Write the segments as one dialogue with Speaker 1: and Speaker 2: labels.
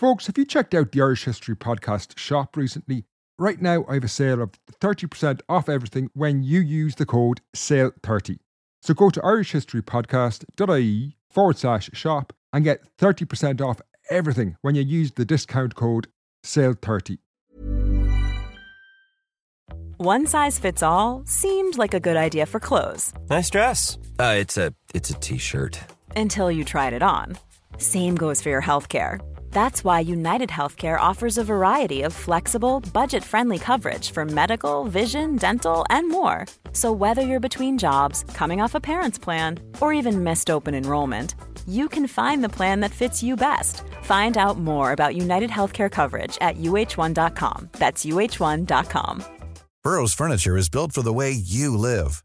Speaker 1: Folks, have you checked out the Irish History Podcast shop recently? Right now, I have a sale of 30% off everything when you use the code SALE30. So go to irishhistorypodcast.ie forward slash shop and get 30% off everything when you use the discount code SALE30.
Speaker 2: One size fits all seemed like a good idea for clothes
Speaker 3: Nice dress. Uh, it's a it's a t-shirt.
Speaker 2: until you tried it on. Same goes for your healthcare. That's why United Healthcare offers a variety of flexible, budget friendly coverage for medical, vision, dental, and more. So, whether you're between jobs, coming off a parent's plan, or even missed open enrollment, you can find the plan that fits you best. Find out more about United Healthcare coverage at uhone.com. That's uhone.com.
Speaker 4: Burrow's furniture is built for the way you live.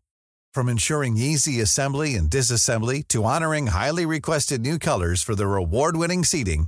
Speaker 4: From ensuring easy assembly and disassembly to honoring highly requested new colors for their award-winning seating,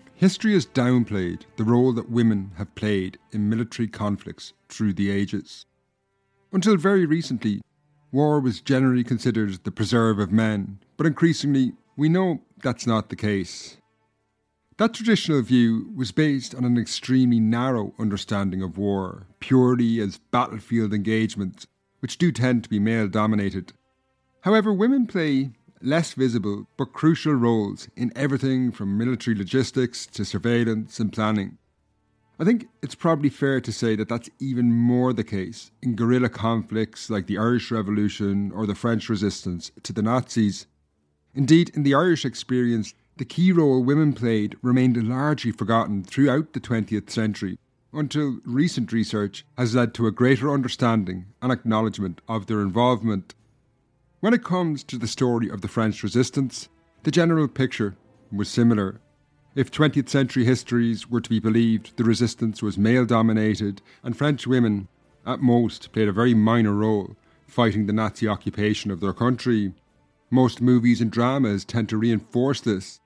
Speaker 1: history has downplayed the role that women have played in military conflicts through the ages. Until very recently, war was generally considered the preserve of men, but increasingly we know that's not the case. That traditional view was based on an extremely narrow understanding of war, purely as battlefield engagements, which do tend to be male dominated. However, women play less visible but crucial roles in everything from military logistics to surveillance and planning. I think it's probably fair to say that that's even more the case in guerrilla conflicts like the Irish Revolution or the French resistance to the Nazis. Indeed, in the Irish experience, the key role women played remained largely forgotten throughout the 20th century until recent research has led to a greater understanding and acknowledgement of their involvement. When it comes to the story of the French resistance, the general picture was similar. If 20th century histories were to be believed, the resistance was male dominated, and French women, at most, played a very minor role fighting the Nazi occupation of their country. Most movies and dramas tend to reinforce this.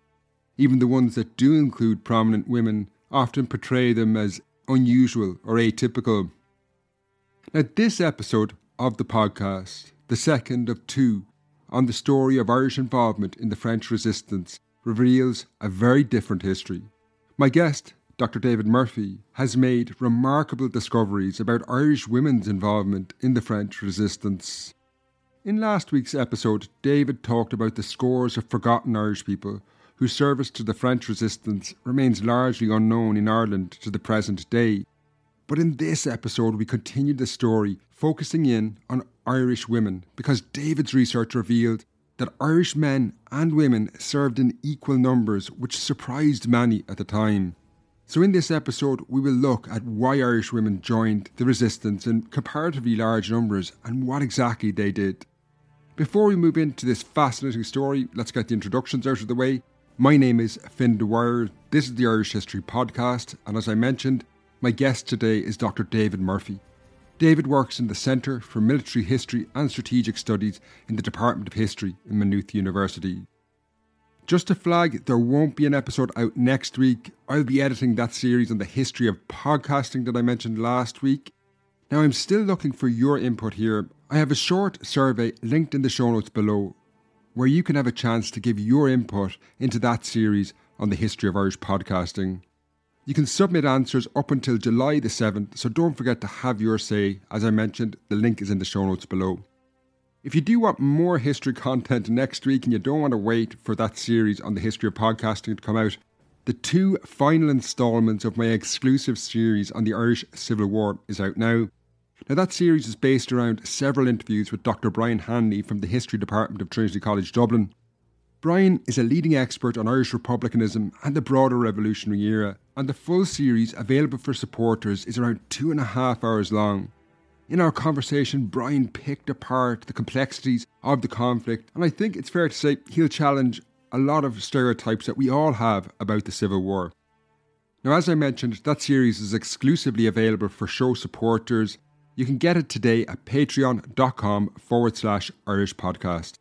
Speaker 1: Even the ones that do include prominent women often portray them as unusual or atypical. Now, this episode of the podcast, the second of two on the story of Irish involvement in the French resistance, reveals a very different history. My guest, Dr. David Murphy, has made remarkable discoveries about Irish women's involvement in the French resistance. In last week's episode, David talked about the scores of forgotten Irish people whose service to the French resistance remains largely unknown in Ireland to the present day. But in this episode, we continue the story focusing in on Irish women because David's research revealed that Irish men and women served in equal numbers, which surprised many at the time. So, in this episode, we will look at why Irish women joined the resistance in comparatively large numbers and what exactly they did. Before we move into this fascinating story, let's get the introductions out of the way. My name is Fin Dwyer. This is the Irish History Podcast, and as I mentioned, my guest today is Dr. David Murphy. David works in the Centre for Military History and Strategic Studies in the Department of History in Maynooth University. Just to flag, there won't be an episode out next week. I'll be editing that series on the history of podcasting that I mentioned last week. Now, I'm still looking for your input here. I have a short survey linked in the show notes below where you can have a chance to give your input into that series on the history of Irish podcasting. You can submit answers up until July the 7th, so don't forget to have your say. As I mentioned, the link is in the show notes below. If you do want more history content next week and you don't want to wait for that series on the history of podcasting to come out, the two final instalments of my exclusive series on the Irish Civil War is out now. Now, that series is based around several interviews with Dr. Brian Hanley from the History Department of Trinity College Dublin. Brian is a leading expert on Irish republicanism and the broader revolutionary era, and the full series available for supporters is around two and a half hours long. In our conversation, Brian picked apart the complexities of the conflict, and I think it's fair to say he'll challenge a lot of stereotypes that we all have about the Civil War. Now, as I mentioned, that series is exclusively available for show supporters. You can get it today at patreon.com forward slash Irish podcast.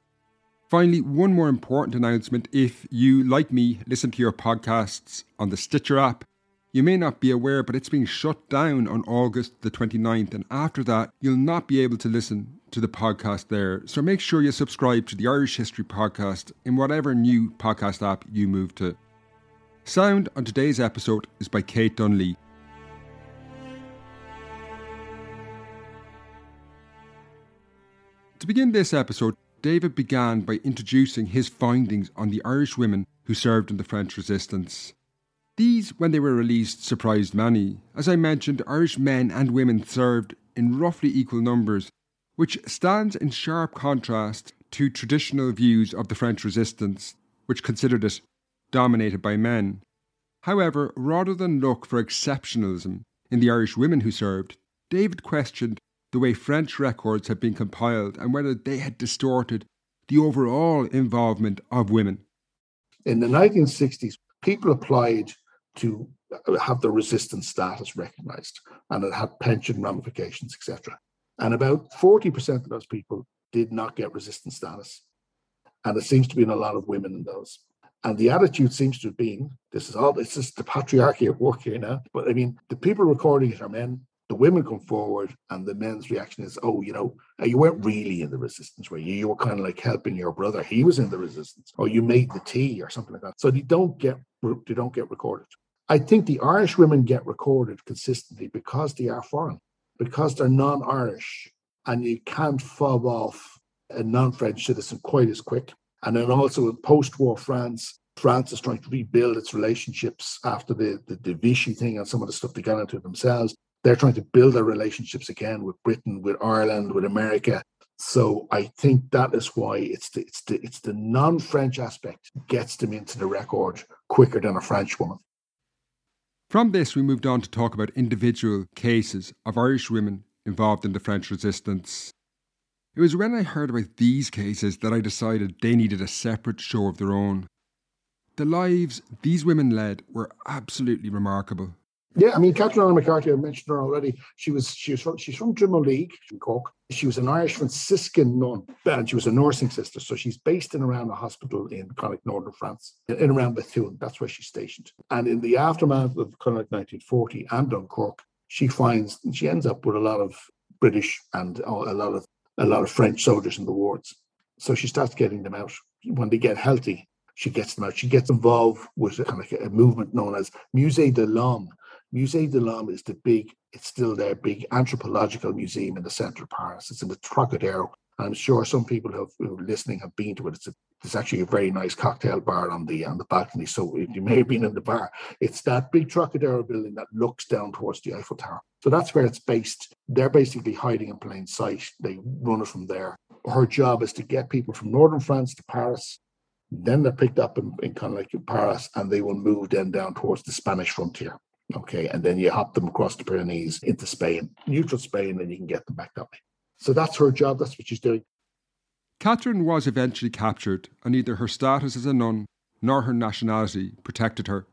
Speaker 1: Finally, one more important announcement. If you, like me, listen to your podcasts on the Stitcher app, you may not be aware, but it's being shut down on August the 29th, and after that, you'll not be able to listen to the podcast there. So make sure you subscribe to the Irish History Podcast in whatever new podcast app you move to. Sound on today's episode is by Kate Dunley. To begin this episode, David began by introducing his findings on the Irish women who served in the French resistance. These, when they were released, surprised many. As I mentioned, Irish men and women served in roughly equal numbers, which stands in sharp contrast to traditional views of the French resistance, which considered it dominated by men. However, rather than look for exceptionalism in the Irish women who served, David questioned the way French records had been compiled and whether they had distorted the overall involvement of women.
Speaker 5: In the 1960s, people applied to have the resistance status recognized and it had pension ramifications, etc. And about 40% of those people did not get resistance status. And it seems to be in a lot of women in those. And the attitude seems to have been this is all, this is the patriarchy at work here now. But I mean, the people recording it are men. The women come forward, and the men's reaction is, oh, you know, uh, you weren't really in the resistance, were you? You were kind of like helping your brother. He was in the resistance, or you made the tea, or something like that. So they don't get they don't get recorded. I think the Irish women get recorded consistently because they are foreign, because they're non-Irish, and you can't fob off a non-French citizen quite as quick. And then also in post-war France, France is trying to rebuild its relationships after the, the, the Vichy thing and some of the stuff they got into themselves. They're trying to build their relationships again with Britain, with Ireland, with America. So I think that is why it's the it's the it's the non-French aspect gets them into the record quicker than a French woman.
Speaker 1: From this, we moved on to talk about individual cases of Irish women involved in the French resistance. It was when I heard about these cases that I decided they needed a separate show of their own. The lives these women led were absolutely remarkable.
Speaker 5: Yeah, I mean, Katherine McCarthy, I mentioned her already. She was she was from she's from Drimoleague, from Cork. She was an Irish Franciscan nun, uh, and she was a nursing sister. So she's based in around a hospital in of northern France, in, around Bethune. That's where she's stationed. And in the aftermath of of 1940 and Dunkirk, she finds she ends up with a lot of British and uh, a lot of a lot of French soldiers in the wards. So she starts getting them out. When they get healthy, she gets them out. She gets involved with a, a movement known as Musée de l'Homme, Musée de l'Homme is the big, it's still there, big anthropological museum in the centre of Paris. It's in the Trocadero. I'm sure some people who, who are listening have been to it. It's, a, it's actually a very nice cocktail bar on the on the balcony. So you may have been in the bar. It's that big Trocadero building that looks down towards the Eiffel Tower. So that's where it's based. They're basically hiding in plain sight. They run it from there. Her job is to get people from northern France to Paris. Then they're picked up in, in kind of like Paris, and they will move then down towards the Spanish frontier. Okay, and then you hop them across the Pyrenees into Spain, neutral Spain, and you can get them back that way. So that's her job. That's what she's doing.
Speaker 1: Katherine was eventually captured, and neither her status as a nun nor her nationality protected her.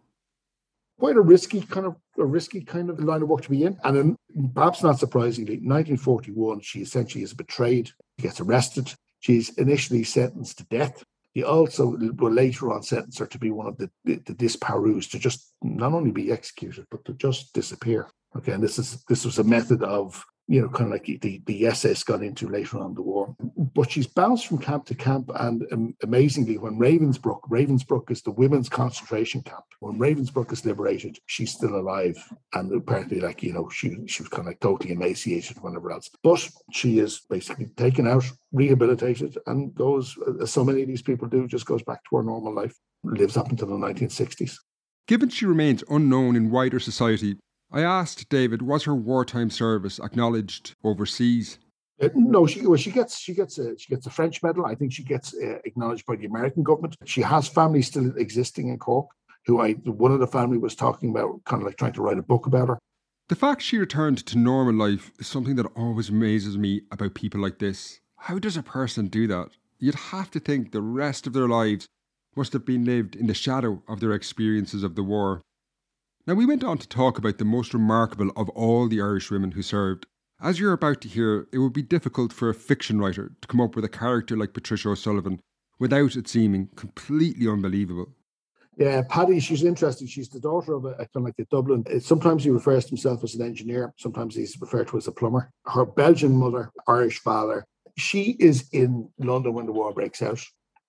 Speaker 5: Quite a risky kind of a risky kind of line of work to be in. And then, perhaps not surprisingly, 1941, she essentially is betrayed. She gets arrested. She's initially sentenced to death. He also will later on sentence her to be one of the, the, the disparus, to just not only be executed, but to just disappear. Okay, and this is this was a method of you know, kind of like the, the SS got into later on the war. But she's bounced from camp to camp. And um, amazingly, when Ravensbrück, Ravensbrück is the women's concentration camp. When Ravensbrück is liberated, she's still alive. And apparently, like, you know, she, she was kind of like totally emaciated, whatever else. But she is basically taken out, rehabilitated, and goes, as so many of these people do, just goes back to her normal life, lives up until the 1960s.
Speaker 1: Given she remains unknown in wider society, I asked David, was her wartime service acknowledged overseas?
Speaker 5: Uh, no, she well, she gets she gets a she gets a French medal. I think she gets uh, acknowledged by the American government. She has family still existing in Cork. Who I one of the family was talking about, kind of like trying to write a book about her.
Speaker 1: The fact she returned to normal life is something that always amazes me about people like this. How does a person do that? You'd have to think the rest of their lives must have been lived in the shadow of their experiences of the war. Now, we went on to talk about the most remarkable of all the Irish women who served. As you're about to hear, it would be difficult for a fiction writer to come up with a character like Patricia O'Sullivan without it seeming completely unbelievable.
Speaker 5: Yeah, Paddy, she's interesting. She's the daughter of a, kind of like a Dublin. Sometimes he refers to himself as an engineer. Sometimes he's referred to as a plumber. Her Belgian mother, Irish father. She is in London when the war breaks out.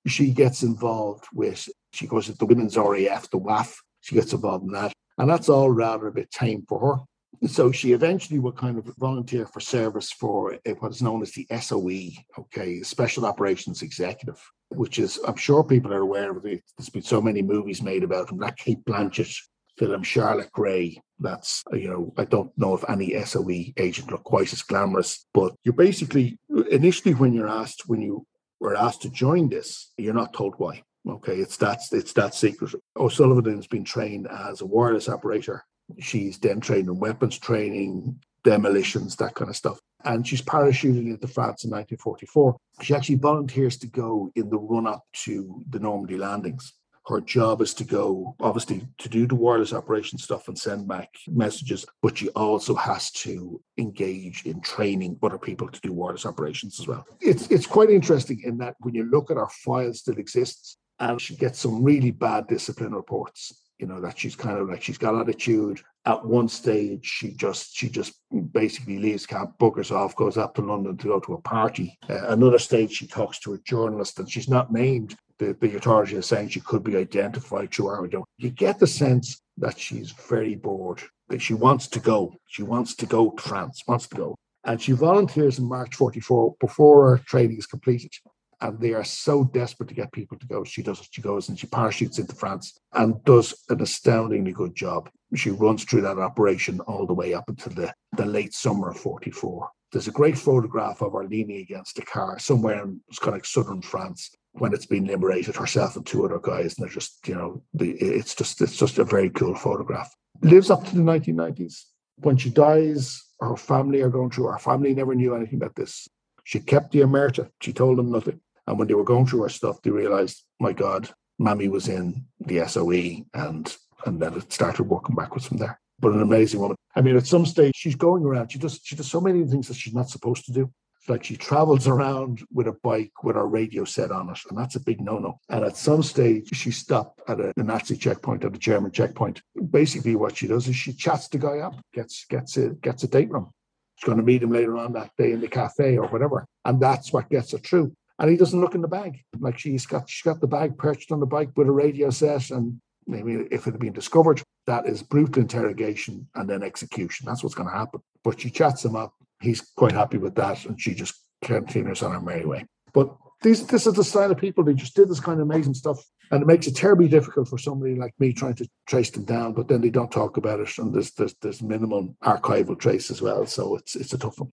Speaker 5: She gets involved with. She goes to the Women's RAF, the WAAF. She gets involved in that, and that's all rather a bit tame for her. So she eventually will kind of volunteer for service for what is known as the SOE, okay, Special Operations Executive, which is, I'm sure people are aware of it. There's been so many movies made about him, like Cate Blanchett film Charlotte Gray. That's, you know, I don't know if any SOE agent look quite as glamorous, but you're basically, initially when you're asked, when you were asked to join this, you're not told why. Okay, it's that it's that secret. O'Sullivan has been trained as a wireless operator She's then trained in weapons training, demolitions, that kind of stuff. And she's parachuting into France in 1944. She actually volunteers to go in the run up to the Normandy landings. Her job is to go, obviously, to do the wireless operation stuff and send back messages, but she also has to engage in training other people to do wireless operations as well. It's it's quite interesting in that when you look at our files that exists, and she gets some really bad discipline reports you know that she's kind of like she's got attitude. At one stage she just she just basically leaves camp buggers off goes up to london to go to a party. Uh, another stage she talks to a journalist and she's not named. The, the authority is saying she could be identified through our you get the sense that she's very bored that she wants to go she wants to go to france wants to go. And she volunteers in march 44 before her training is completed and they are so desperate to get people to go. She does. She goes and she parachutes into France and does an astoundingly good job. She runs through that operation all the way up until the, the late summer of 44. There's a great photograph of her leaning against a car somewhere in kind of southern France when it's been liberated, herself and two other guys. And they're just, you know, the, it's just it's just a very cool photograph. Lives up to the 1990s. When she dies, her family are going through. Her family never knew anything about this. She kept the omertà. She told them nothing. And when they were going through our stuff, they realized, my God, Mammy was in the SOE and and then it started working backwards from there. But an amazing woman. I mean, at some stage she's going around. She does she does so many things that she's not supposed to do. Like she travels around with a bike with her radio set on it, and that's a big no-no. And at some stage, she stopped at a, a Nazi checkpoint, at a German checkpoint. Basically, what she does is she chats the guy up, gets gets a gets a date room. She's going to meet him later on that day in the cafe or whatever, and that's what gets her through and he doesn't look in the bag. Like she's got she's got the bag perched on the bike with a radio set, and maybe if it had been discovered, that is brutal interrogation and then execution. That's what's going to happen. But she chats him up. He's quite happy with that, and she just continues on her merry way. But these this is the style of people. They just did this kind of amazing stuff, and it makes it terribly difficult for somebody like me trying to trace them down. But then they don't talk about it, and there's there's, there's minimum archival trace as well. So it's it's a tough one.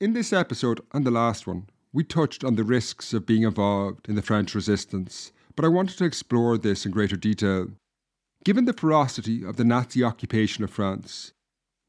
Speaker 1: In this episode and the last one, we touched on the risks of being involved in the French resistance, but I wanted to explore this in greater detail. Given the ferocity of the Nazi occupation of France,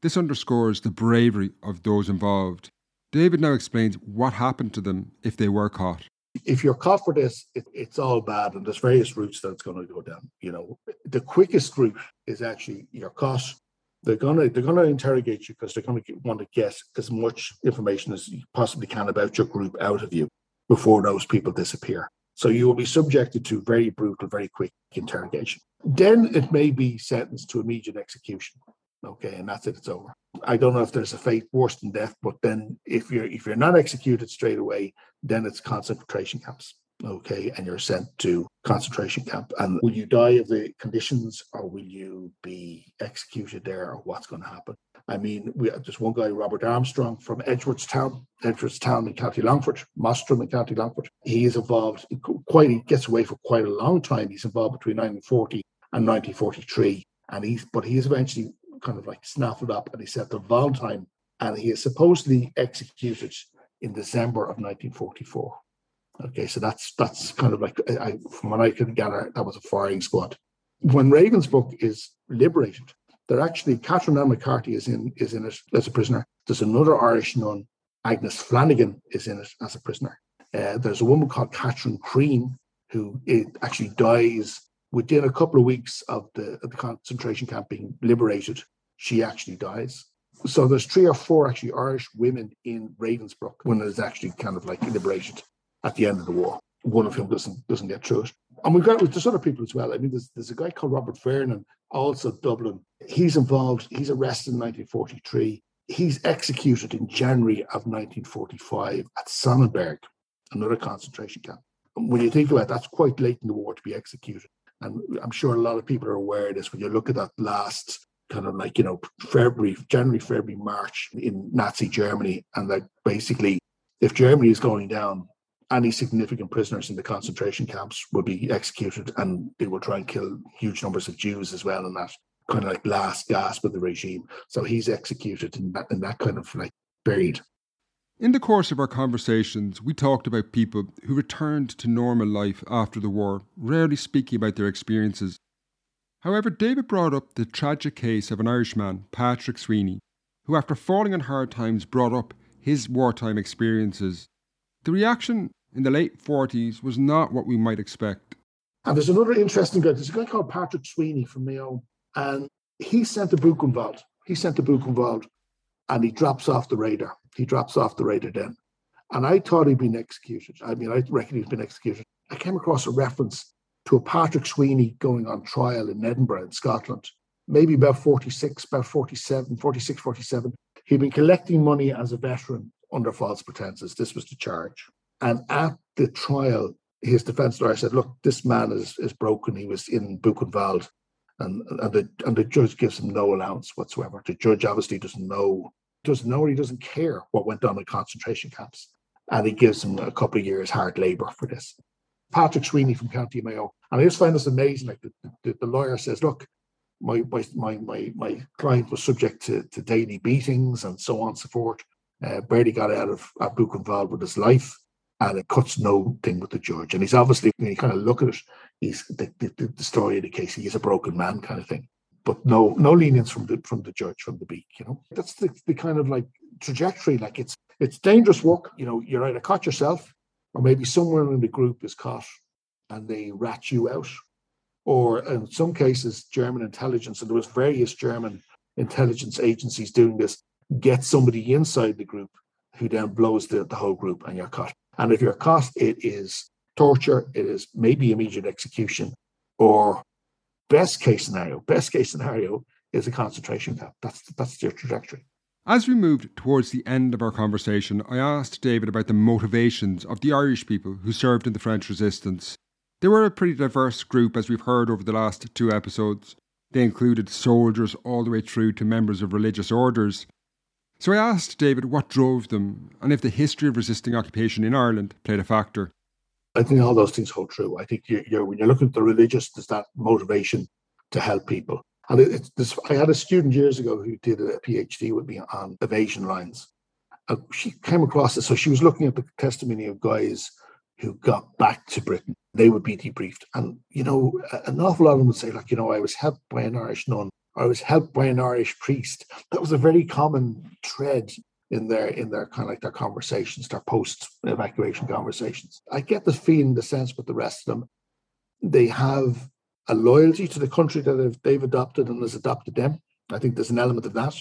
Speaker 1: this underscores the bravery of those involved. David now explains what happened to them if they were caught
Speaker 5: if you're caught for this, it, it's all bad, and there's various routes that it's going to go down. You know, the quickest route is actually your cost. They're gonna they're gonna interrogate you because they're gonna want to get as much information as you possibly can about your group out of you before those people disappear. So you will be subjected to very brutal, very quick interrogation. Then it may be sentenced to immediate execution. Okay, and that's it, it's over. I don't know if there's a fate worse than death, but then if you're if you're not executed straight away, then it's concentration camps. Okay, and you're sent to concentration camp. And will you die of the conditions or will you be executed there or what's going to happen? I mean, we just one guy, Robert Armstrong from Edgeworthstown, Edgeworthstown in County Longford, Mostrim in County Longford. He is involved quite, he gets away for quite a long time. He's involved between 1940 and 1943. And he's, but he's eventually kind of like snaffled up and he set the Valentine and he is supposedly executed in December of 1944. Okay, so that's that's kind of like I, from what I can gather, that was a firing squad. When Ravensbrück is liberated, they're actually Katherine Anne McCarthy is in is in it as a prisoner. There's another Irish nun, Agnes Flanagan, is in it as a prisoner. Uh, there's a woman called Catherine Crean who actually dies within a couple of weeks of the, of the concentration camp being liberated. She actually dies. So there's three or four actually Irish women in Ravensbrück when it is actually kind of like liberated at the end of the war. One of whom doesn't doesn't get through it. And we've got there's other people as well. I mean, there's there's a guy called Robert Vernon, also Dublin. He's involved. He's arrested in 1943. He's executed in January of 1945 at Sonnenburg, another concentration camp. And when you think about it, that's quite late in the war to be executed. And I'm sure a lot of people are aware of this when you look at that last kind of like, you know, February, January, February, March in Nazi Germany. And that basically, if Germany is going down, any significant prisoners in the concentration camps would be executed and they would try and kill huge numbers of Jews as well in that kind of like last gasp of the regime. So he's executed in that, in that kind of like buried.
Speaker 1: In the course of our conversations, we talked about people who returned to normal life after the war, rarely speaking about their experiences. However, David brought up the tragic case of an Irishman, Patrick Sweeney, who, after falling on hard times, brought up his wartime experiences. The reaction in the late 40s was not what we might expect.
Speaker 5: And there's another interesting guy. There's a guy called Patrick Sweeney from Mayo, and he sent to Buchenwald. He sent to Buchenwald, and he drops off the radar. He drops off the radar then. And I thought he'd been executed. I mean, I reckon he's been executed. I came across a reference to a Patrick Sweeney going on trial in Edinburgh in Scotland, maybe about 46, about 47, 46, 47. He'd been collecting money as a veteran under false pretenses. This was the charge. And at the trial, his defense lawyer said, look, this man is, is broken. He was in Buchenwald. And, and, the, and the judge gives him no allowance whatsoever. The judge obviously doesn't know, doesn't know, or he doesn't care what went on in concentration camps. And he gives him a couple of years hard labor for this. Patrick Sweeney from County Mayo. And I just find this amazing. Like the, the, the lawyer says, look, my, my, my, my, client was subject to, to daily beatings and so on and so forth. Uh, barely got out of at Buchenwald with his life and it cuts no thing with the judge. And he's obviously, when you kind of look at it, he's the, the, the story of the case. He is a broken man, kind of thing. But no, no lenience from the from the judge, from the beak. You know, that's the, the kind of like trajectory. Like it's it's dangerous work. You know, you're either caught yourself, or maybe someone in the group is caught, and they rat you out. Or in some cases, German intelligence, and there was various German intelligence agencies doing this, get somebody inside the group who then blows the, the whole group and you're caught. And if you're caught, it is torture, it is maybe immediate execution, or best case scenario, best case scenario is a concentration camp. That's that's your trajectory.
Speaker 1: As we moved towards the end of our conversation, I asked David about the motivations of the Irish people who served in the French resistance. They were a pretty diverse group, as we've heard over the last two episodes. They included soldiers all the way through to members of religious orders, so I asked David what drove them and if the history of resisting occupation in Ireland played a factor.
Speaker 5: I think all those things hold true. I think you're, you're, when you're looking at the religious, there's that motivation to help people. And it, this, I had a student years ago who did a PhD with me on evasion lines. Uh, she came across it. So she was looking at the testimony of guys who got back to Britain. They would be debriefed. And, you know, an awful lot of them would say, like, you know, I was helped by an Irish nun I was helped by an Irish priest. That was a very common thread in their in their kind of like their conversations, their post evacuation conversations. I get the feeling, the sense with the rest of them, they have a loyalty to the country that they've adopted and has adopted them. I think there's an element of that.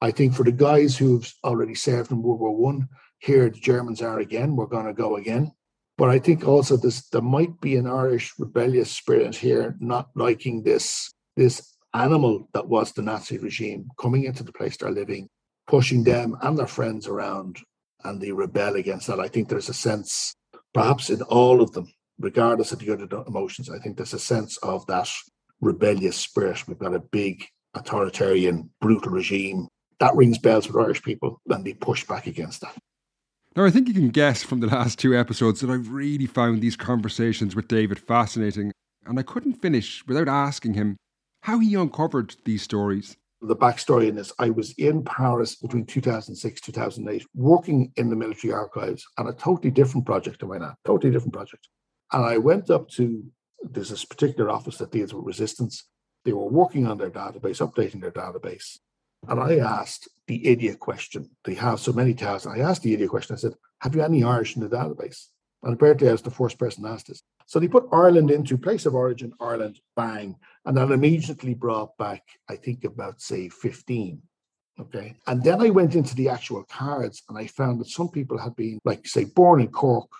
Speaker 5: I think for the guys who've already served in World War One, here the Germans are again. We're going to go again. But I think also this there might be an Irish rebellious spirit here, not liking this this animal that was the Nazi regime coming into the place they're living, pushing them and their friends around, and they rebel against that. I think there's a sense, perhaps in all of them, regardless of the other emotions, I think there's a sense of that rebellious spirit. We've got a big authoritarian, brutal regime. That rings bells with Irish people, and they push back against that.
Speaker 1: Now, I think you can guess from the last two episodes that I've really found these conversations with David fascinating, and I couldn't finish without asking him how he uncovered these stories.
Speaker 5: The backstory in this I was in Paris between 2006 2008, working in the military archives on a totally different project to mine, totally different project. And I went up to there's this particular office that deals with resistance. They were working on their database, updating their database. And I asked the idiot question. They have so many tabs. I asked the idiot question. I said, Have you any Irish in the database? And apparently I was the first person asked this. So they put Ireland into place of origin, Ireland, bang. And that immediately brought back, I think, about, say, 15. Okay. And then I went into the actual cards and I found that some people had been, like, say, born in Cork,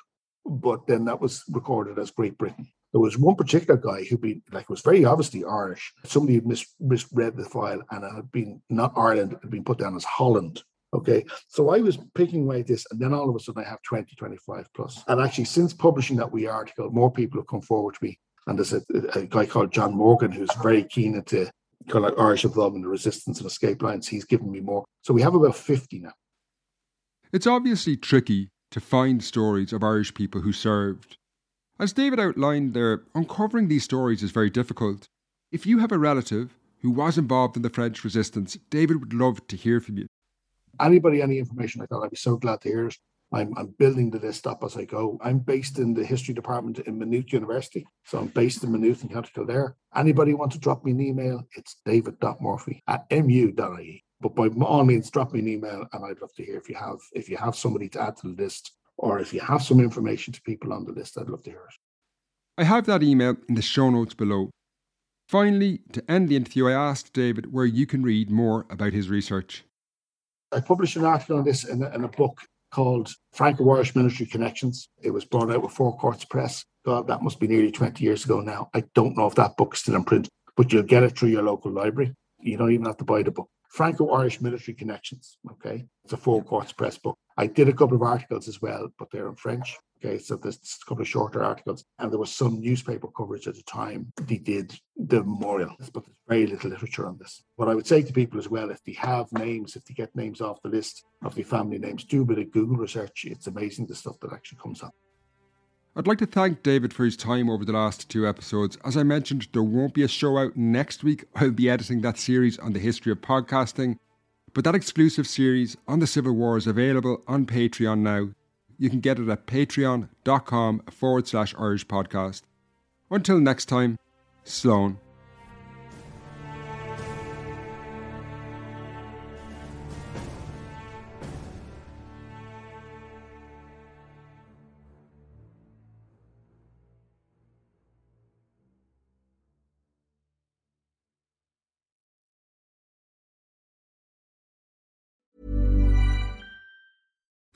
Speaker 5: but then that was recorded as Great Britain. There was one particular guy who'd been like was very obviously Irish. Somebody had mis- misread the file and it had been not Ireland, it had been put down as Holland. Okay. So I was picking away this, and then all of a sudden I have 20, 25 plus. And actually, since publishing that wee article, more people have come forward to me. And there's a, a guy called John Morgan who's very keen into kind of like Irish involvement in the resistance and escape lines. He's given me more. So we have about 50 now.
Speaker 1: It's obviously tricky to find stories of Irish people who served. As David outlined there, uncovering these stories is very difficult. If you have a relative who was involved in the French resistance, David would love to hear from you.
Speaker 5: Anybody, any information like that, I'd be so glad to hear it. I'm, I'm building the list up as I go. I'm based in the history department in Maynooth University. So I'm based in Maynooth in County Kildare. Anybody want to drop me an email? It's david.murphy at mu.ie. But by all means, drop me an email and I'd love to hear if you have if you have somebody to add to the list or if you have some information to people on the list, I'd love to hear it.
Speaker 1: I have that email in the show notes below. Finally, to end the interview, I asked David where you can read more about his research.
Speaker 5: I published an article on this in a, in a book called Franco-Irish Military Connections. It was brought out with Four Courts Press. God, that must be nearly 20 years ago now. I don't know if that book's still in print, but you'll get it through your local library. You don't even have to buy the book. Franco-Irish Military Connections. Okay, it's a Four Courts Press book. I did a couple of articles as well, but they're in French. Okay, so there's a couple of shorter articles, and there was some newspaper coverage at the time. They did the memorial, but there's very little literature on this. What I would say to people as well, if they have names, if they get names off the list of the family names, do a bit of Google research. It's amazing the stuff that actually comes up.
Speaker 1: I'd like to thank David for his time over the last two episodes. As I mentioned, there won't be a show out next week. I'll be editing that series on the history of podcasting. But that exclusive series on the Civil War is available on Patreon now. You can get it at patreon.com forward slash Irish podcast. Until next time, Slán.